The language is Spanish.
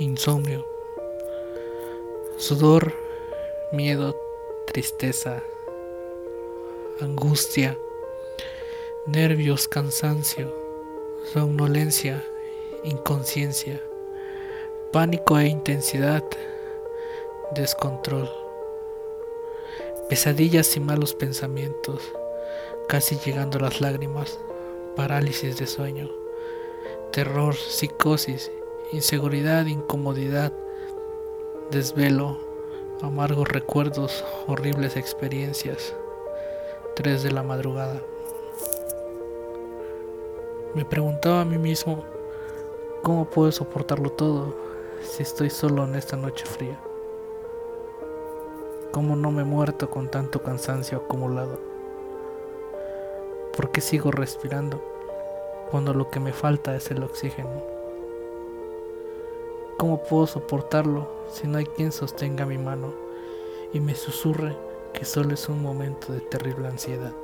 insomnio, sudor, miedo, tristeza, angustia, nervios, cansancio, somnolencia, inconsciencia, pánico e intensidad, descontrol, pesadillas y malos pensamientos, casi llegando a las lágrimas, parálisis de sueño, terror, psicosis, inseguridad, incomodidad, desvelo, amargos recuerdos, horribles experiencias. 3 de la madrugada. Me preguntaba a mí mismo, ¿cómo puedo soportarlo todo si estoy solo en esta noche fría? ¿Cómo no me he muerto con tanto cansancio acumulado? ¿Por qué sigo respirando cuando lo que me falta es el oxígeno? ¿Cómo puedo soportarlo si no hay quien sostenga mi mano y me susurre que solo es un momento de terrible ansiedad?